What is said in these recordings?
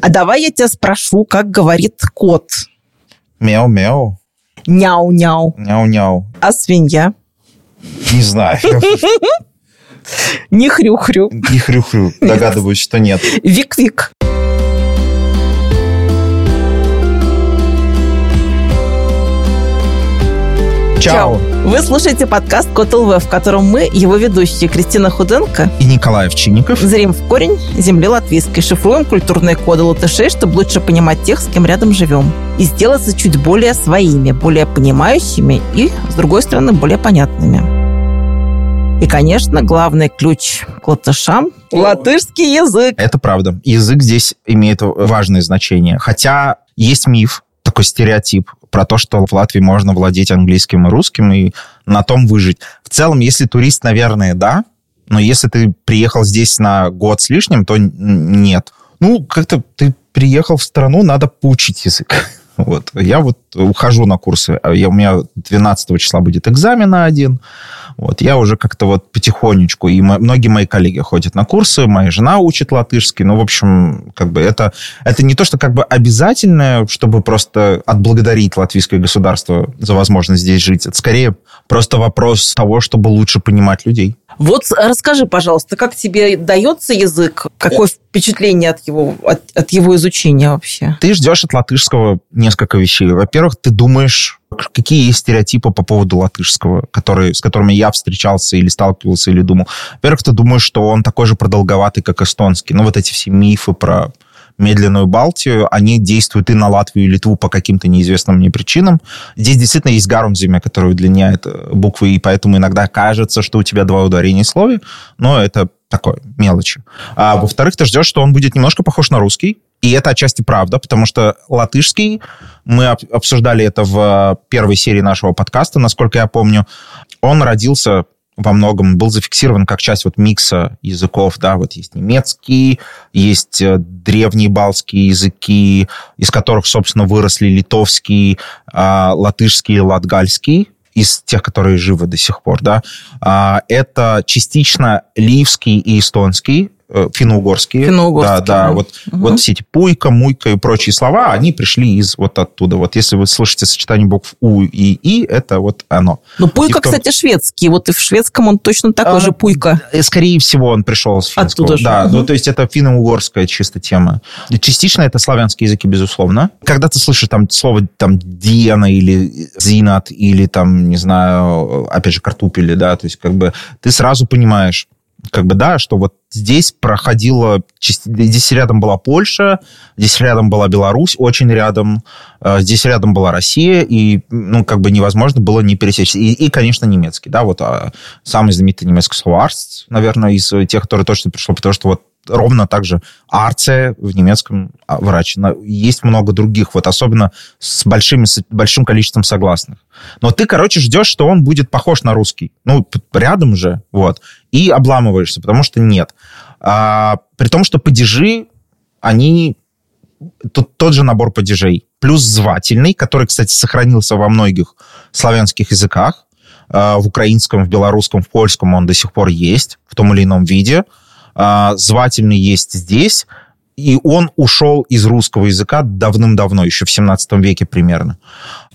А давай я тебя спрошу, как говорит кот. Мяу-мяу. Няу-няу. Няу-няу. А свинья? Не знаю. Не хрю-хрю. Не хрю-хрю. Догадываюсь, что нет. Вик-вик. Чао. Вы слушаете подкаст Кот ЛВ, в котором мы, его ведущие Кристина Худенко, И Николай Овчинников. зрим в корень земли латвийской, шифруем культурные коды латышей, чтобы лучше понимать тех, с кем рядом живем, и сделаться чуть более своими, более понимающими и, с другой стороны, более понятными. И, конечно, главный ключ к латышам – латышский язык. Это правда. Язык здесь имеет важное значение. Хотя есть миф, такой стереотип про то, что в Латвии можно владеть английским и русским и на том выжить. В целом, если турист, наверное, да, но если ты приехал здесь на год с лишним, то нет. Ну, как-то ты приехал в страну, надо поучить язык. Вот. Я вот ухожу на курсы. А Я, у меня 12 числа будет экзамен на один. Вот. Я уже как-то вот потихонечку, и многие мои коллеги ходят на курсы, моя жена учит латышский. Ну, в общем, как бы это, это не то, что как бы обязательное, чтобы просто отблагодарить латвийское государство за возможность здесь жить. Это скорее просто вопрос того, чтобы лучше понимать людей. Вот расскажи, пожалуйста, как тебе дается язык? Какое впечатление от его, от, от его изучения вообще? Ты ждешь от латышского несколько вещей. Во-первых, ты думаешь, какие есть стереотипы по поводу латышского, которые, с которыми я встречался или сталкивался, или думал. Во-первых, ты думаешь, что он такой же продолговатый, как эстонский. Ну, вот эти все мифы про медленную Балтию, они действуют и на Латвию, и Литву по каким-то неизвестным мне причинам. Здесь действительно есть гарумзимя, который удлиняет э, буквы, и поэтому иногда кажется, что у тебя два ударения в слове, но это такое, мелочи. А во-вторых, ты ждешь, что он будет немножко похож на русский, и это отчасти правда, потому что латышский, мы об- обсуждали это в э, первой серии нашего подкаста, насколько я помню, он родился во многом был зафиксирован как часть вот микса языков, да, вот есть немецкий, есть э, древние балтские языки, из которых, собственно, выросли литовский, а, латышский, латгальский, из тех, которые живы до сих пор, да. А, Это частично ливский и эстонский, финно-угорские. Финно-угорские, Да, да, да. вот, Мгм. вот все эти пуйка, муйка и прочие слова, они пришли из вот оттуда. Вот если вы слышите сочетание букв У и И, это вот оно. Ну, пуйка, том- кстати, шведский. Вот и в шведском он точно такой А, же пуйка. Э, Скорее всего, он пришел с финского. Оттуда же. Да, Мгм. ну то есть это финно-угорская чисто тема. Частично это славянские языки, безусловно. Когда ты слышишь там слово там диана или зинат или там, не знаю, опять же, картупели, да, то есть как бы ты сразу понимаешь, как бы, да, что вот здесь проходило... части- Здесь рядом была Польша, здесь рядом была Беларусь, очень рядом, э, здесь рядом была Россия, и, ну, как бы невозможно было не пересечь. И, и, конечно, немецкий, да, вот а, самый знаменитый немецкий слово «арст», наверное, из тех, которые точно пришло, потому что вот ровно так же «арце» в немецком а, врач. Есть много других, вот особенно с, большими, с большим количеством согласных. Но ты, короче, ждешь, что он будет похож на русский. Ну, рядом же, вот. И обламываешься, потому что нет. А, при том, что падежи, они... Тут тот же набор падежей. Плюс звательный, который, кстати, сохранился во многих славянских языках. А, В украинском, в белорусском, в польском он до сих пор есть в том или ином виде. А, Звательный есть здесь. И он ушел из русского языка давным-давно, еще в 17 веке примерно.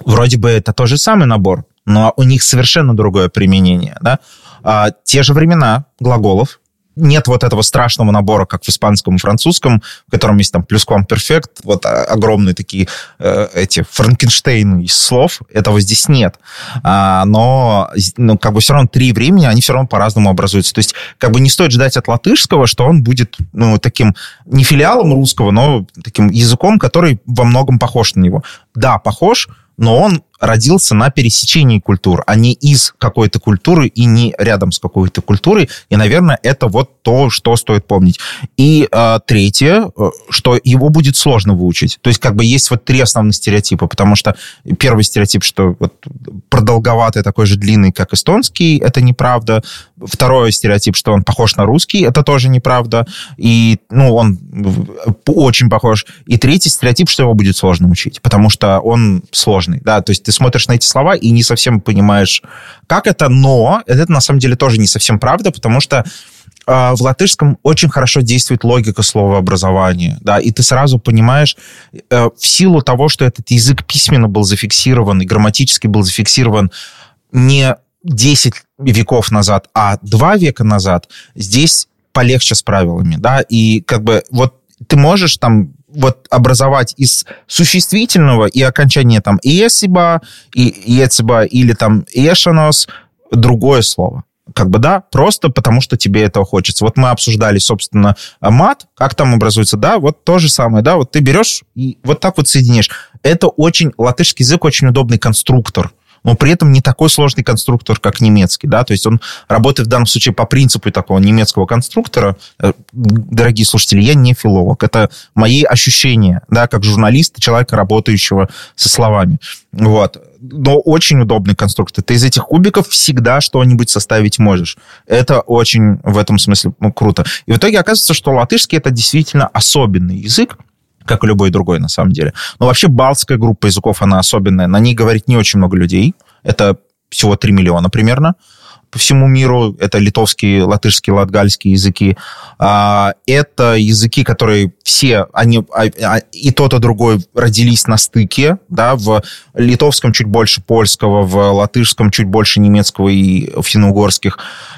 Вроде бы это тот же самый набор, но у них совершенно другое применение. Да? А, те же времена глаголов, нет вот этого страшного набора, как в испанском и французском, в котором есть там плюсквамперфект, вот а, огромные такие э, эти Франкенштейны из слов. Этого здесь нет. А, но ну, как бы все равно три времени, они все равно по-разному образуются. То есть как бы не стоит ждать от латышского, что он будет ну, таким не филиалом русского, но таким языком, который во многом похож на него. Да, похож, но он родился на пересечении культур, а не из какой-то культуры и не рядом с какой-то культурой. И, наверное, это вот то, что стоит помнить. И э, третье, что его будет сложно выучить. То есть как бы есть вот три основных стереотипа, потому что первый стереотип, что вот продолговатый, такой же длинный, как эстонский, это неправда. Второй стереотип, что он похож на русский, это тоже неправда. И, ну, он очень похож. И третий стереотип, что его будет сложно учить, потому что он сложный, да, то есть ты смотришь на эти слова и не совсем понимаешь, как это, но это на самом деле тоже не совсем правда, потому что в латышском очень хорошо действует логика словообразования, да, и ты сразу понимаешь, э, в силу того, что этот язык письменно был зафиксирован и грамматически был зафиксирован не 10 веков назад, а 2 века назад, здесь полегче с правилами, да, и как бы вот ты можешь там вот образовать из существительного и окончания там «есиба», и «ецеба» или там «ешанос» другое слово. Как бы, да, просто потому что тебе этого хочется. Вот мы обсуждали, собственно, мат, как там образуется, да, вот то же самое, да, вот ты берешь и вот так вот соединишь. Это очень, латышский язык очень удобный конструктор но при этом не такой сложный конструктор, как немецкий, да, то есть он работает в данном случае по принципу такого немецкого конструктора. Э, дорогие слушатели, я не филолог, это мои ощущения, да, как журналиста, человека, работающего со словами. Вот но очень удобный конструктор. Ты из этих кубиков всегда что-нибудь составить можешь. Это очень в этом смысле ну, круто. И в итоге оказывается, что латышский это действительно особенный язык, как и любой другой, на самом деле. Но вообще балтская группа языков, она особенная. На ней говорит не очень много людей. Это всего 3 миллиона примерно по всему миру. Это литовский, латышский, латгальский языки. А, это языки, которые все, они а, а, и тот, и другой родились на стыке. Да, в литовском чуть больше польского, в латышском чуть больше немецкого и финно-угорских.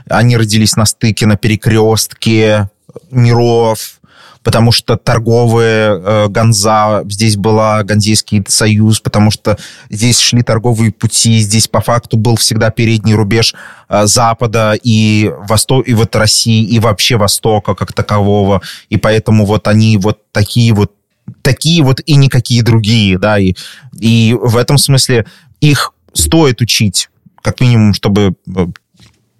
Они родились на стыке, на перекрестке миров, потому что торговые э, Ганза, здесь была Ганзейский союз, потому что здесь шли торговые пути, здесь по факту был всегда передний рубеж э, Запада и Восток, и вот России, и вообще Востока как такового, и поэтому вот они вот такие вот такие вот и никакие другие, да, и, и в этом смысле их стоит учить, как минимум, чтобы э,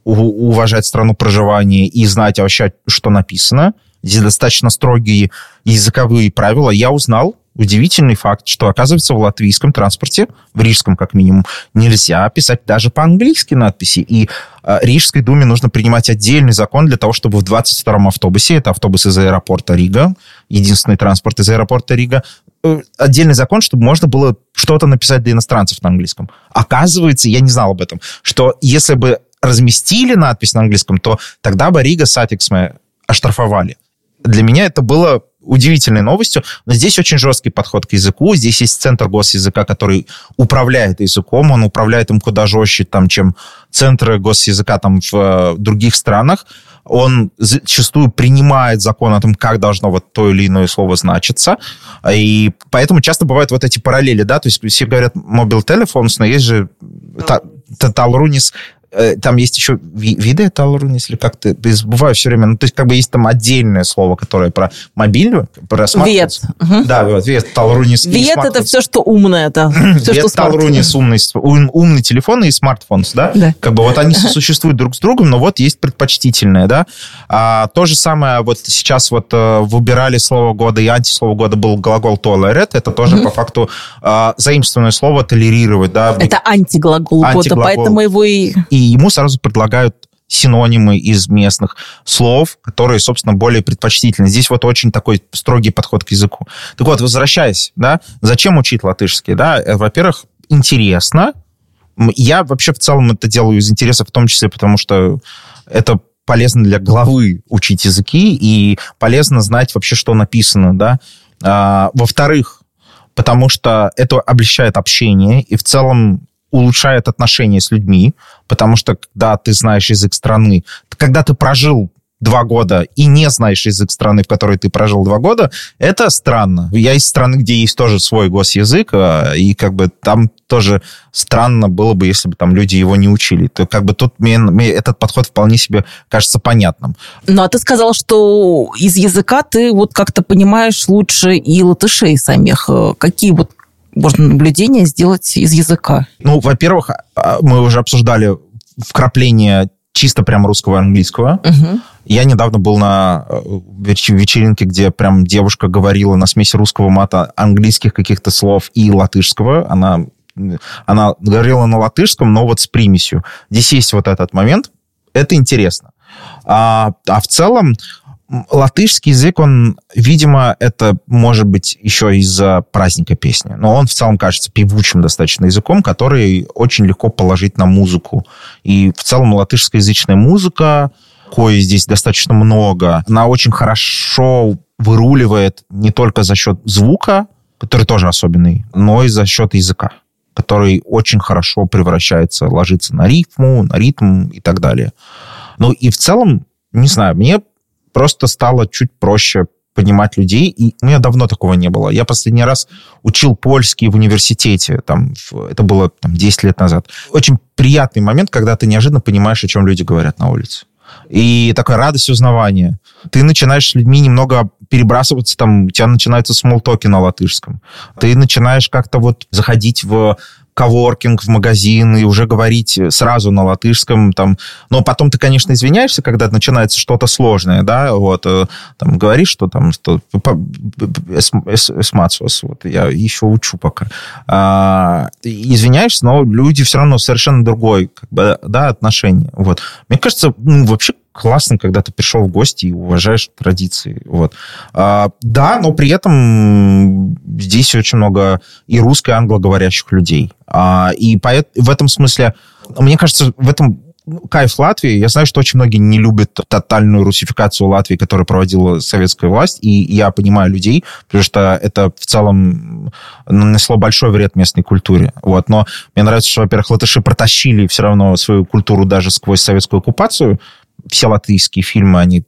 уважать страну проживания и знать вообще, что написано, Здесь достаточно строгие языковые правила. Я узнал удивительный факт, что, оказывается, в латвийском транспорте, в рижском как минимум, нельзя писать даже по-английски надписи. И э, Рижской думе нужно принимать отдельный закон для того, чтобы в 22-м автобусе, это автобус из аэропорта Рига, единственный транспорт из аэропорта Рига, э, отдельный закон, чтобы можно было что-то написать для иностранцев на английском. Оказывается, я не знал об этом, что если бы разместили надпись на английском, то тогда бы Rīgas Satiksme оштрафовали для меня это было удивительной новостью, но здесь очень жесткий подход к языку. Здесь есть центр госязыка, который управляет языком, он управляет им куда жестче, там, чем центры госязыка там, в э, других странах. Он зачастую принимает закон о том, как должно вот то или иное слово значиться. И поэтому часто бывают вот эти параллели, да, то есть все говорят мобил телефонс, но есть же Талрунис там есть еще виды Талрунис, или как-то, забываю все время, ну, то есть как бы есть там отдельное слово, которое про мобильную, про смартфон. Вет. Да, вот, Вет, Талрунис. Вет это все, что умное, это все, Вет, что Талрунис, умный, умный телефон и смартфон, да? Да. Как бы вот они существуют друг с другом, но вот есть предпочтительное, да? А, то же самое вот сейчас вот э, выбирали слово года и антислово года был глагол tolerate, это тоже по факту а, заимствованное слово толерировать, да? Это антиглагол, антиглагол. года, поэтому его и... И ему сразу предлагают синонимы из местных слов, которые, собственно, более предпочтительны. Здесь вот очень такой строгий подход к языку. Так вот, возвращаясь, да, зачем учить латышский, да? Э, во-первых, интересно. Я вообще в целом это делаю из интереса, в том числе потому, что это полезно для головы учить языки и полезно знать вообще, что написано, да. А, во-вторых, потому что это облегчает общение, и в целом улучшает отношения с людьми, потому что когда ты знаешь язык страны, когда ты прожил два года и не знаешь язык страны, в которой ты прожил два года, это странно. Я из страны, где есть тоже свой госязык, а, и как бы там тоже странно было бы, если бы там люди его не учили. То как бы тут мне, мне этот подход вполне себе кажется понятным. Ну, а ты сказал, что из языка ты вот как-то понимаешь лучше и латышей самих. Какие вот можно наблюдение сделать из языка? Ну, во-первых, а, мы уже обсуждали вкрапление чисто прям русского и английского. Угу. Я недавно был на э, вечеринке, где прям девушка говорила на смеси русского мата, английских каких-то слов и латышского. Она, она говорила на латышском, но вот с примесью. Здесь есть вот этот момент. Это интересно. А, а в целом латышский язык, он, видимо, это может быть еще из-за праздника песни, но он в целом кажется певучим достаточно языком, который очень легко положить на музыку. И в целом латышскоязычная музыка, кое здесь достаточно много, она очень хорошо выруливает не только за счет звука, который тоже особенный, но и за счет языка который очень хорошо превращается, ложится на рифму, на ритм и так далее. Ну и в целом, не знаю, мне просто стало чуть проще понимать людей, и у меня давно такого не было. Я последний раз учил польский в университете, там, это было там, 10 лет назад. Очень приятный момент, когда ты неожиданно понимаешь, о чем люди говорят на улице и такая радость узнавания. Ты начинаешь с людьми немного перебрасываться, там, у тебя начинаются смолтоки на латышском. Ты начинаешь как-то вот заходить в коворкинг, в магазин и уже говорить сразу на латышском, там, но потом ты, конечно, извиняешься, когда начинается что-то сложное, да, вот, э, там, говоришь, что там, что эсмациос, вот, я еще учу пока. А, извиняешься, но люди все равно совершенно другой, как бы, да, отношение, вот. Мне кажется, ну, вообще классно, когда ты пришел в гости и уважаешь традиции. Вот. А, да, но при этом здесь очень много и русско- и англоговорящих людей. А, и поэт, в этом смысле, мне кажется, в этом кайф Латвии. Я знаю, что очень многие не любят тотальную русификацию Латвии, которую проводила советская власть, и я понимаю людей, потому что это в целом нанесло большой вред местной культуре. Вот. Но мне нравится, что, во-первых, латыши протащили все равно свою культуру даже сквозь советскую оккупацию, все латышские фильмы, они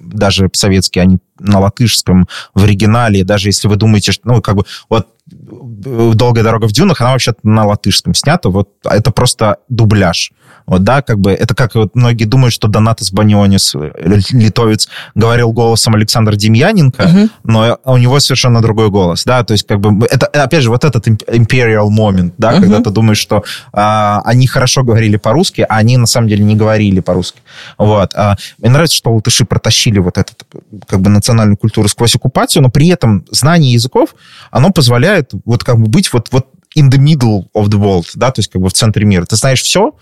даже советские, они на латышском в оригинале, даже если вы думаете, что, ну, как бы, вот «Долгая дорога в дюнах», она вообще на латышском снята, вот это просто дубляж. Вот, да, как бы, это как вот многие думают, что Донатас Банионис, литовец, говорил голосом Александра Демьяненко, угу. но у него совершенно другой голос, да, то есть, как бы, это, опять же, вот этот imperial moment, да, угу. когда ты думаешь, что а, они хорошо говорили по-русски, а они, на самом деле, не говорили по-русски. Вот. А, мне нравится, что латыши протащили вот этот, как бы, национальную культуру сквозь оккупацию, но при этом знание языков, оно позволяет вот как бы быть вот, вот in the middle of the world, да, то есть как бы в центре мира. Ты знаешь все,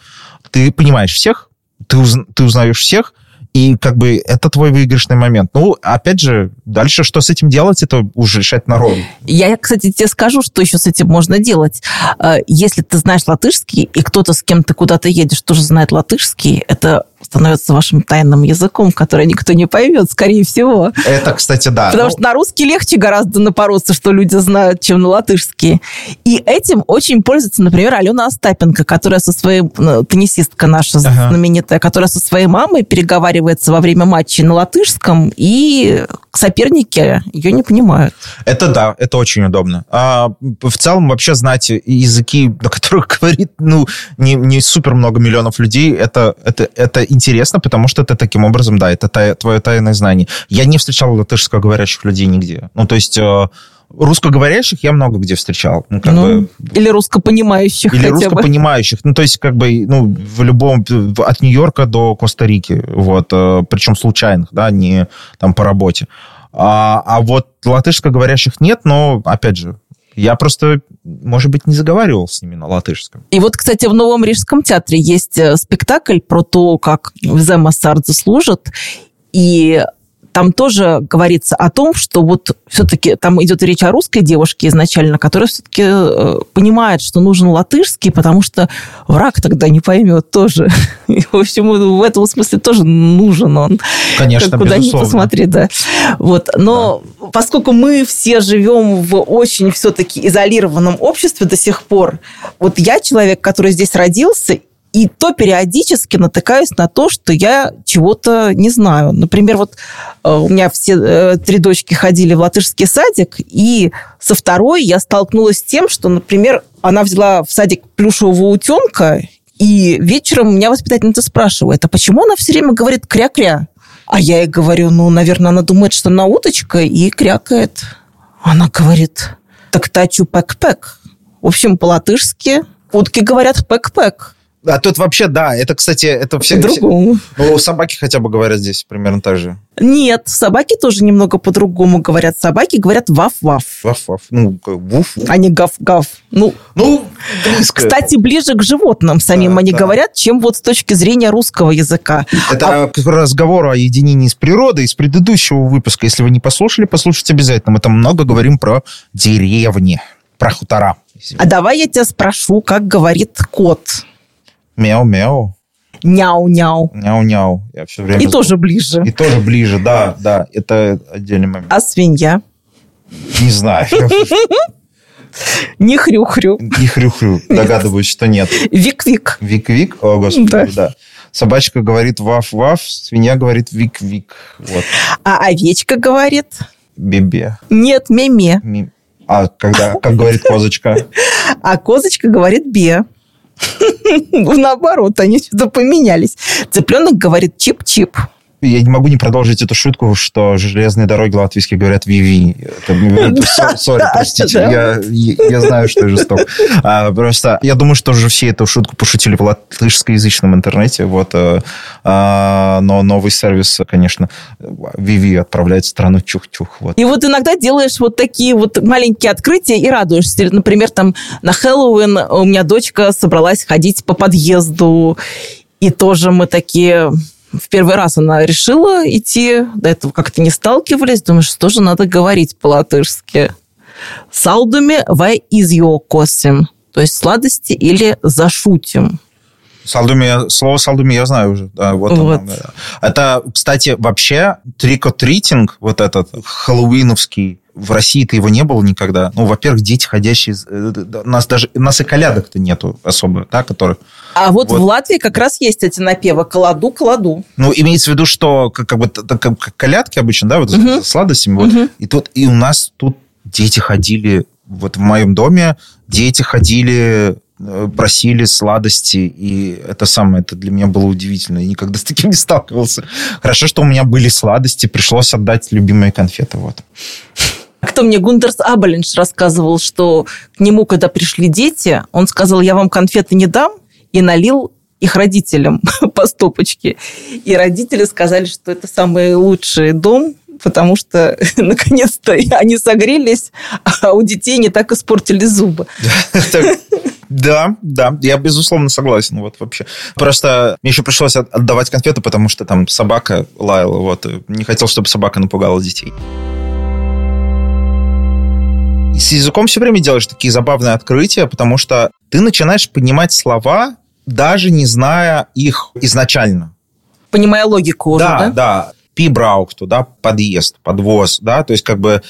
ты понимаешь всех, ты, уз, ты узнаешь всех, и как бы это твой выигрышный момент. Ну, опять же, дальше что с этим делать, это уже решать народ. Я, кстати, тебе скажу, что еще с этим можно делать. Э, если ты знаешь латышский, и кто-то с кем ты куда-то едешь тоже знает латышский, это становится вашим тайным языком, который никто не поймет, скорее всего. Это, кстати, да. Потому ну... что на русский легче гораздо напороться, что люди знают, чем на латышский. И этим очень пользуется, например, Алена Остапенко, которая со своей, ну, теннисистка наша ага. знаменитая, которая со своей мамой переговаривается во время матчей на латышском, и соперники ее не понимают. Это да, это очень удобно. А, в целом вообще знать языки, на которых говорит ну, не, не супер много миллионов людей, это, это, это интересно, потому что это таким образом, да, это та, твое тайное знание. Я не встречал латышскоговорящих людей нигде. Ну, то есть э, русскоговорящих я много где встречал. Ну, как ну, бы, или русскопонимающих Или русскопонимающих. Ну, то есть, как бы, ну, в любом... От Нью-Йорка до Коста-Рики. Вот. Э, Причем случайных, да, не там по работе. А, а вот латышскоговорящих нет, но, опять же, я просто, может быть, не заговаривал с ними на латышском. И вот, кстати, в Новом Рижском театре есть э, спектакль про то, как Зема Сардзе служит, и там тоже говорится о том, что вот все-таки там идет речь о русской девушке изначально, которая все-таки э, понимает, что нужен латышский, потому что враг тогда не поймет тоже. И, в общем, в этом смысле тоже нужен он. Конечно, Куда ни посмотри, да. Вот. Но да. поскольку мы все живем в очень все-таки изолированном обществе до сих пор, вот я человек, который здесь родился, и то периодически натыкаюсь на то, что я чего-то не знаю. Например, вот э, у меня все э, три дочки ходили в латышский садик, и со второй я столкнулась с тем, что, например, она взяла в садик плюшевого утенка, и вечером меня воспитательница спрашивает, а почему она все время говорит кря-кря? А я ей говорю, ну, наверное, она думает, что она уточка, и крякает. Она говорит, так тачу пэк-пэк. В общем, по-латышски утки говорят пэк-пэк. А тут вообще, да, это, кстати, это все... По-другому. Ну, собаки хотя бы говорят здесь примерно так же. Нет, собаки тоже немного по-другому говорят. Собаки говорят ваф-ваф. Ваф-ваф. Ну, вуф. А не гав-гав. Ну, ну близко. Кстати, ближе к животным самим да, они да. говорят, чем вот с точки зрения русского языка. Это а... к разговору о единении с природой из предыдущего выпуска. Если вы не послушали, послушайте обязательно. Мы там много говорим про деревни, про хутора. А давай я тебя спрошу, как говорит кот. Мяу-мяу. Няу-няу. Няу-няу. Я все время... И тоже ближе. И тоже ближе, да, да. Это отдельный момент. А свинья? Не знаю. Не хрю-хрю. Не хрю-хрю. Догадываюсь, что нет. Вик-вик. Вик-вик? О, господи, Да. да. Собачка говорит ваф-ваф, свинья говорит вик-вик. Вот. А овечка говорит? Бебе. Нет, меме. А когда, как говорит козочка? А козочка говорит бе. Наоборот, они что-то поменялись. Цыпленок говорит чип-чип. Я не могу не продолжить эту шутку, что железные дороги латвийские говорят «виви». Со- Сори, простите, я, знаю, что я жесток. А, Просто я думаю, что уже все эту шутку пошутили в латышскоязычном интернете. Вот, э, а, но новый сервис, конечно, «виви» отправляет в страну чух-чух. И вот иногда делаешь вот такие вот маленькие открытия и радуешься. Например, там на Хэллоуин у меня дочка собралась ходить по подъезду, и тоже мы такие... В первый раз она решила идти, до этого как-то не сталкивались, думаешь, что же надо говорить по-латышски. Салдуме вай изьокосим, то есть сладости или зашутим. Салдуми, слово салдуми я знаю уже. Да, вот оно, Вот. да. Это, кстати, вообще трикотритинг, вот этот хэллоуиновский, в России-то его не было никогда. Ну, во-первых, дети ходящие... э, да, Нас даже... Нас и колядок-то нету особо, да, которых... А вот, Вот. в Латвии как раз есть эти напевы «Кладу, кладу». Ну, имеется в виду, что как, как бы как, как колядки обычно, да, вот Мгм. с сладостями. Вот. Мгм. И тут и у нас тут дети ходили, вот в моем доме дети ходили, э, просили сладости, и это самое, это для меня было удивительно. Я никогда с таким не сталкивался. Хорошо, что у меня были сладости, пришлось отдать любимые конфеты. Вот. Кто мне Гундерс Абелинш рассказывал, что к нему, когда пришли дети, он сказал, я вам конфеты не дам, и налил их родителям по стопочке. И родители сказали, что это самый лучший дом, потому что наконец-то они согрелись, а у детей не так испортили зубы. Да, да, я безусловно согласен. Вот вообще. Просто мне еще пришлось от- отдавать конфеты, потому что там собака лаяла. Вот. Не хотел, чтобы собака напугала детей. С языком все время делаешь такие забавные открытия, потому что ты начинаешь понимать слова, даже не зная их изначально. Понимая логику уже, да, да? да. Пибраукту, да, подъезд, подвоз, да, то есть как бы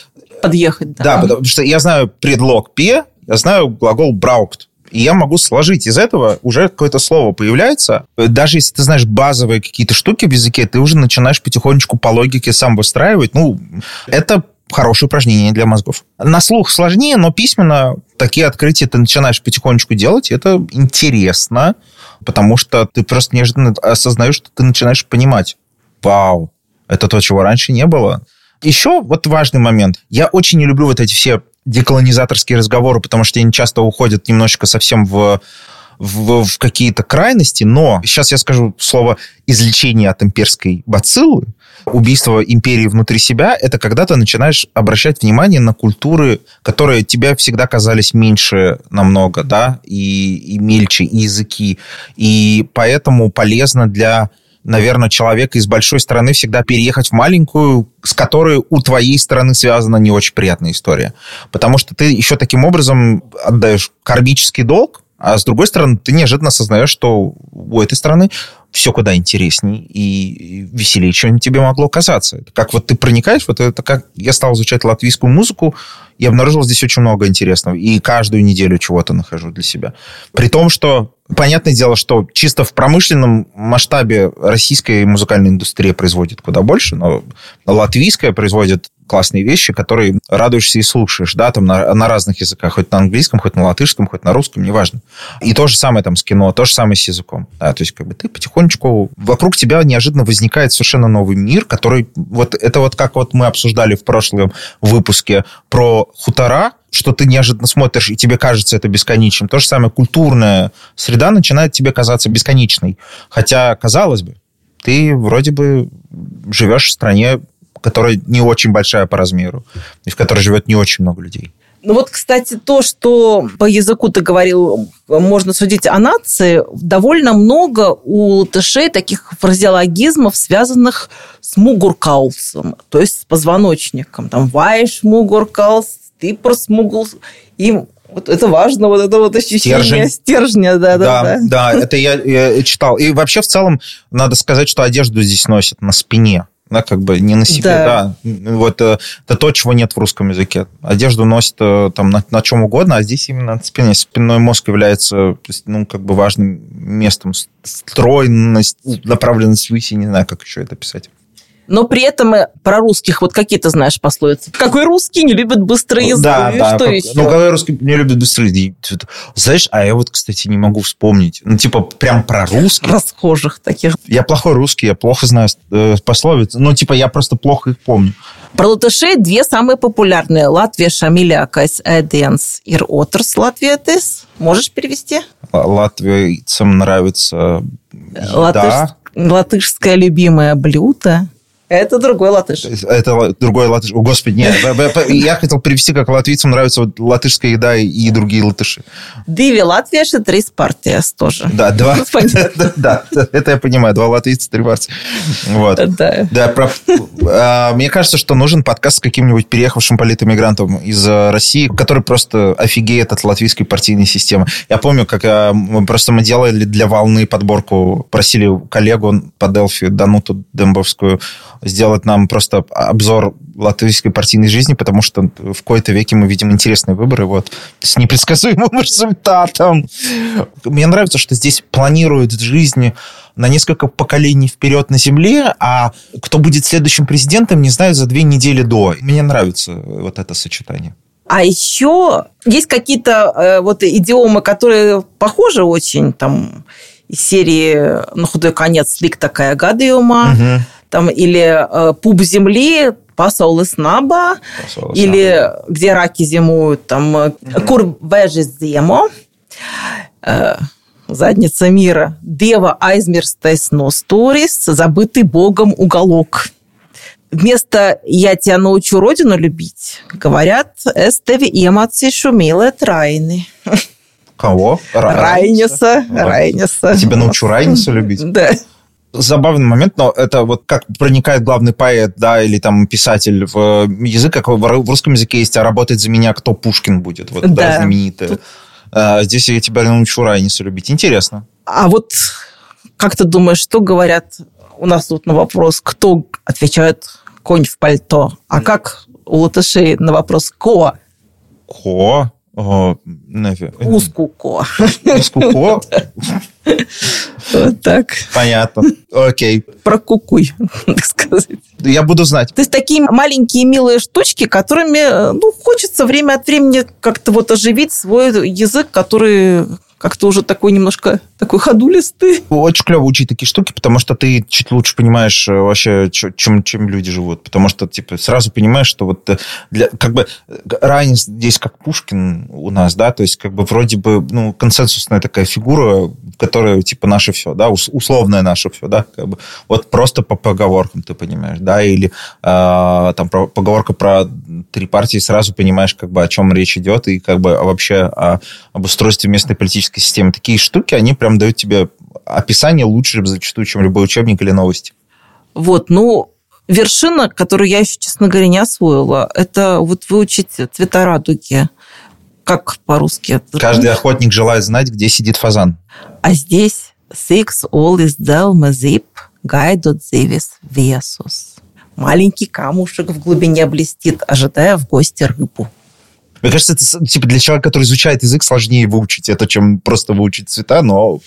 Подъехать, да. да, потому что я знаю предлог «пе», я знаю глагол «браукт». И я могу сложить из этого уже какое-то слово появляется. Даже если ты знаешь базовые какие-то штуки в языке, ты уже начинаешь потихонечку по логике сам выстраивать. Ну, это хорошее упражнение для мозгов. На слух сложнее, но письменно такие открытия ты начинаешь потихонечку делать. Это интересно, потому что ты просто неожиданно осознаешь, что ты начинаешь понимать. Вау, это то, чего раньше не было. Еще вот важный момент. Я очень не люблю вот эти все деколонизаторские разговоры, потому что они часто уходят немножечко совсем в, в, в какие-то крайности, но сейчас я скажу слово «излечение от имперской бациллы», убийство империи внутри себя, это когда ты начинаешь обращать внимание на культуры, которые тебе всегда казались меньше намного, да, и, и мельче, и языки. И поэтому полезно для наверное, человека из большой страны всегда переехать в маленькую, с которой у твоей страны связана не очень приятная история. Потому что ты еще таким образом отдаешь кармический долг, а с другой стороны, ты неожиданно осознаешь, что у этой страны все куда интересней и веселее, чем тебе могло казаться. Как вот ты проникаешь, вот это как я стал изучать латвийскую музыку, и обнаружил здесь очень много интересного. И каждую неделю чего-то нахожу для себя. При том, что понятное дело, что чисто в промышленном масштабе российская музыкальная индустрия производит куда больше, но латвийская производит классные вещи, которые радуешься и слушаешь, да, там на, на разных языках, хоть на английском, хоть на латышском, хоть на русском, неважно. И то же самое там с кино, то же самое с языком. Да, то есть как бы ты потихонечку, вокруг тебя неожиданно возникает совершенно новый мир, который, вот это вот как вот мы обсуждали в прошлом выпуске про хутора, что ты неожиданно смотришь, и тебе кажется это бесконечным. То же самое культурная среда начинает тебе казаться бесконечной. Хотя, казалось бы, ты вроде бы живешь в стране, которая не очень большая по размеру, и в которой живет не очень много людей. Ну вот, кстати, то, что по языку ты говорил, можно судить о нации, довольно много у латышей таких фразеологизмов, связанных с мугуркаусом, то есть с позвоночником. Там вайш мугуркаус, ты просмугул. И Вот это важно, вот это вот ощущение Стержень. стержня, да, да, Да, да, это я, я читал. И вообще в целом надо сказать, что одежду здесь носят на спине. Да, как бы не на себе, Да. да. Вот э, это то, чего нет в русском языке. Одежду носят э, там на, на чем угодно, а здесь именно на спине. Спинной мозг является, ну, как бы важным местом. Стройность, направленность ввысь, я не знаю, как еще это писать. Но при этом э, про русских, вот какие ты знаешь пословицы? Какой русский не любит быстрый язык? Да, И да. Что как- еще? Ну, когда русский не любит быстрый. и что-то- Знаешь, а я вот, кстати, не могу вспомнить. Ну, типа, прям про русский. Расхожих таких. Я плохой русский, я плохо знаю э, пословиц. Ну, типа, я просто плохо их помню. Про латышей две самые популярные. Латвия шамилякайс эденс ир отрс Латвия тес. Можешь перевести? Латвийцам нравится еда. Латыш- Латышское любимое блюдо. Это другой латыш. Это другой латыш. О, господи, нет. Я хотел перевести, как латвийцам нравится вот латышская еда и, другие латыши. Диви Латвия три партиас тоже. Да, два. Понятно. Да, это я понимаю. Два латвийца, три барса. Вот. Да. Да, а, мне кажется, что нужен подкаст с каким-нибудь переехавшим политэмигрантом из э, России, который просто офигеет от латвийской партийной системы. Я помню, как э, мы- просто мы делали для волны подборку, просили коллегу по Делфи, Дануту Дембовскую, сделать нам просто обзор латвийской партийной жизни, потому что в какой-то веке мы видим интересные выборы вот, с непредсказуемым результатом. Мне нравится, что здесь планируют жизнь на несколько поколений вперед на Земле, а кто будет следующим президентом, не знают за две недели до. Мне нравится вот это сочетание. А еще есть какие-то э, вот идиомы, которые похожи очень, там, из серии «На худой конец слик такая гадиума», Мгм. Там, или э, «Пуп земли», «Пасаул из наба», или где раки зимуют, там, э, «Кур вежи зимо», э, «Задница мира», «Дева айзмерстайс носторис», «Забытый богом уголок». Вместо «я тебя научу родину любить» говорят «эстеви эмоции шумилы трайны». Кого? Ра- Райнеса, Вот. Райнеса. Тебя научу Райнеса любить. Да. Забавный момент, но это вот как проникает главный поэт, да, или там писатель в язык, как в ру- в русском языке есть, а работает за меня, кто Пушкин будет, вот, да, Да. знаменитая. А здесь я тебя научу Райнеса любить. Интересно. А вот как ты думаешь, что говорят у нас тут на вопрос, кто отвечает конь в пальто? А как у латышей на вопрос ко? Ко? О, нафиг. Вот так. Понятно. Окей. Про кукуй, так сказать. Я буду знать. То есть такие маленькие милые штучки, которыми э, ну, хочется время от времени как-то вот оживить свой язык, который как-то уже такой немножко такой ходулистый. Очень клево учить такие штуки, потому что ты чуть лучше понимаешь э, вообще, чем, чем люди живут. Потому что, типа, сразу понимаешь, что вот э, для, как бы Райнис здесь как Пушкин у нас, да, то есть как бы вроде бы, ну, консенсусная такая фигура, которая, типа, наше все, да, ус- условное наше все, да, как бы вот просто по поговоркам ты понимаешь, да, или э, там про, поговорка про три партии, сразу понимаешь, как бы о чем речь идет и как бы вообще о, об устройстве местной политической системы. Такие штуки, они прям дают тебе описание лучше зачастую, чем любой учебник или новости. Вот, ну, вершина, которую я еще, честно говоря, не освоила, это вот выучить цвета радуги. Как по-русски? Каждый охотник желает знать, где сидит фазан. А здесь six all is delma zip gaidot zivis viesus. Маленький камушек в глубине блестит, ожидая в гости рыбу. Мне кажется, это типа для человека, который изучает язык, сложнее выучить это, чем просто выучить цвета, но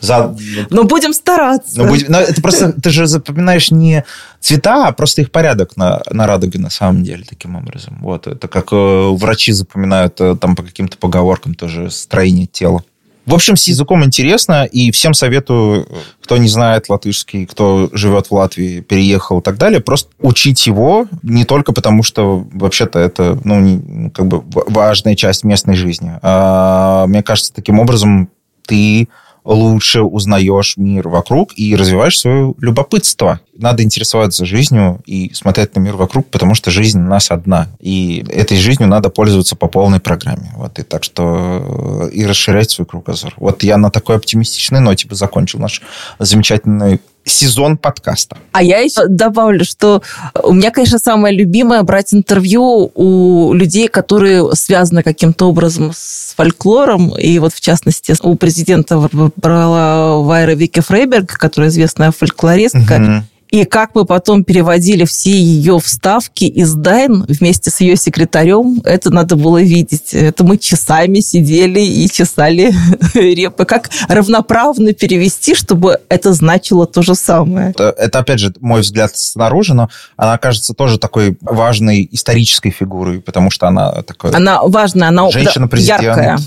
за... Но будем стараться. но будь- но это просто, ты же запоминаешь не цвета, а просто их порядок на, на радуге на самом деле таким образом. Вот, это как э, врачи запоминают э, там по каким-то поговоркам тоже строение тела. В общем, с языком интересно, и всем советую, кто не знает латышский, кто живет в Латвии, переехал и так далее, просто учить его не только потому, что вообще-то это, ну, не- как бы ва- важная часть местной жизни. А, мне кажется, таким образом ты лучше узнаешь мир вокруг и развиваешь свое любопытство. Надо интересоваться жизнью и смотреть на мир вокруг, потому что жизнь у нас одна. И этой жизнью надо пользоваться по полной программе. Вот, и так что э, и расширять свой кругозор. Вот я на такой оптимистичной ноте бы закончил наш замечательный сезон подкаста. А я еще добавлю, что у меня, конечно, самое любимое брать интервью у людей, которые связаны каким-то образом с фольклором. И вот, в частности, у президента брала Вайра Вики Фрейберг, которая известная фольклористка. Угу. И как мы потом переводили все ее вставки из Дайн вместе с ее секретарем, это надо было видеть. Это мы часами сидели и чесали репы. Как равноправно перевести, чтобы это значило то же самое? Это, это опять же, мой взгляд снаружи, но она кажется тоже такой важной исторической фигурой, потому что она такая... Она важная, она женщина-президент. яркая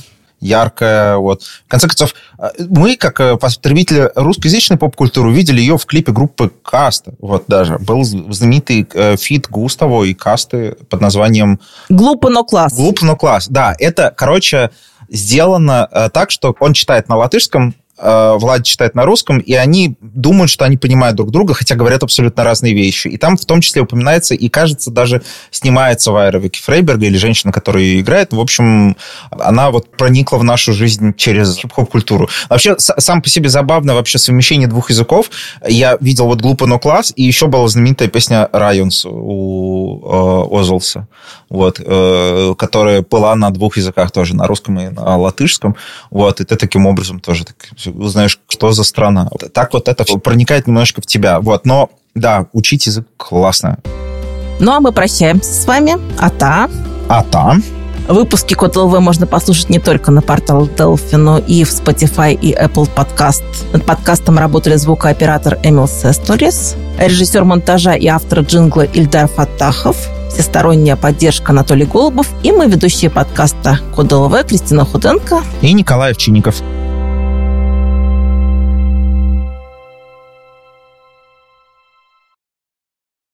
яркая. Вот. В конце концов, э, мы, как э, потребители русскоязычной поп-культуры, увидели ее в клипе группы Каста. Вот даже. Был знаменитый э, feat Густаво и Касты под названием... Глупо, но класс. Глупо, но класс. Да, это, короче, сделано так, что он читает на латышском, Влад читает на русском, и они думают, что они понимают друг друга, хотя говорят абсолютно разные вещи. И там в том числе упоминается, и кажется, даже снимается Вайра Вики Фрейберга или женщина, которая ее играет. В общем, она вот проникла в нашу жизнь через хип-хоп-культуру. Вообще, сам по себе забавно вообще совмещение двух языков. Я видел вот «Глупо, но класс», и еще была знаменитая песня «Районс» у э, Озлса, вот, э, которая была на двух языках тоже, на русском и на латышском. Вот, и ты таким образом тоже так узнаешь, что за страна. Так вот это проникает немножко в тебя. Вот, но да, учить язык классно. Ну, а мы прощаемся с вами. Ата. Ата. Выпуски Код ЛВ можно послушать не только на портале Delphi, но и в Spotify и Apple Podcast. Над подкастом работали звукооператор Эмил Сесторис, режиссер монтажа и автор джингла Ильдар Фатахов, всесторонняя поддержка Анатолий Голубов и мы, ведущие подкаста Код ЛВ Кристина Худенко и Николай Овчинников.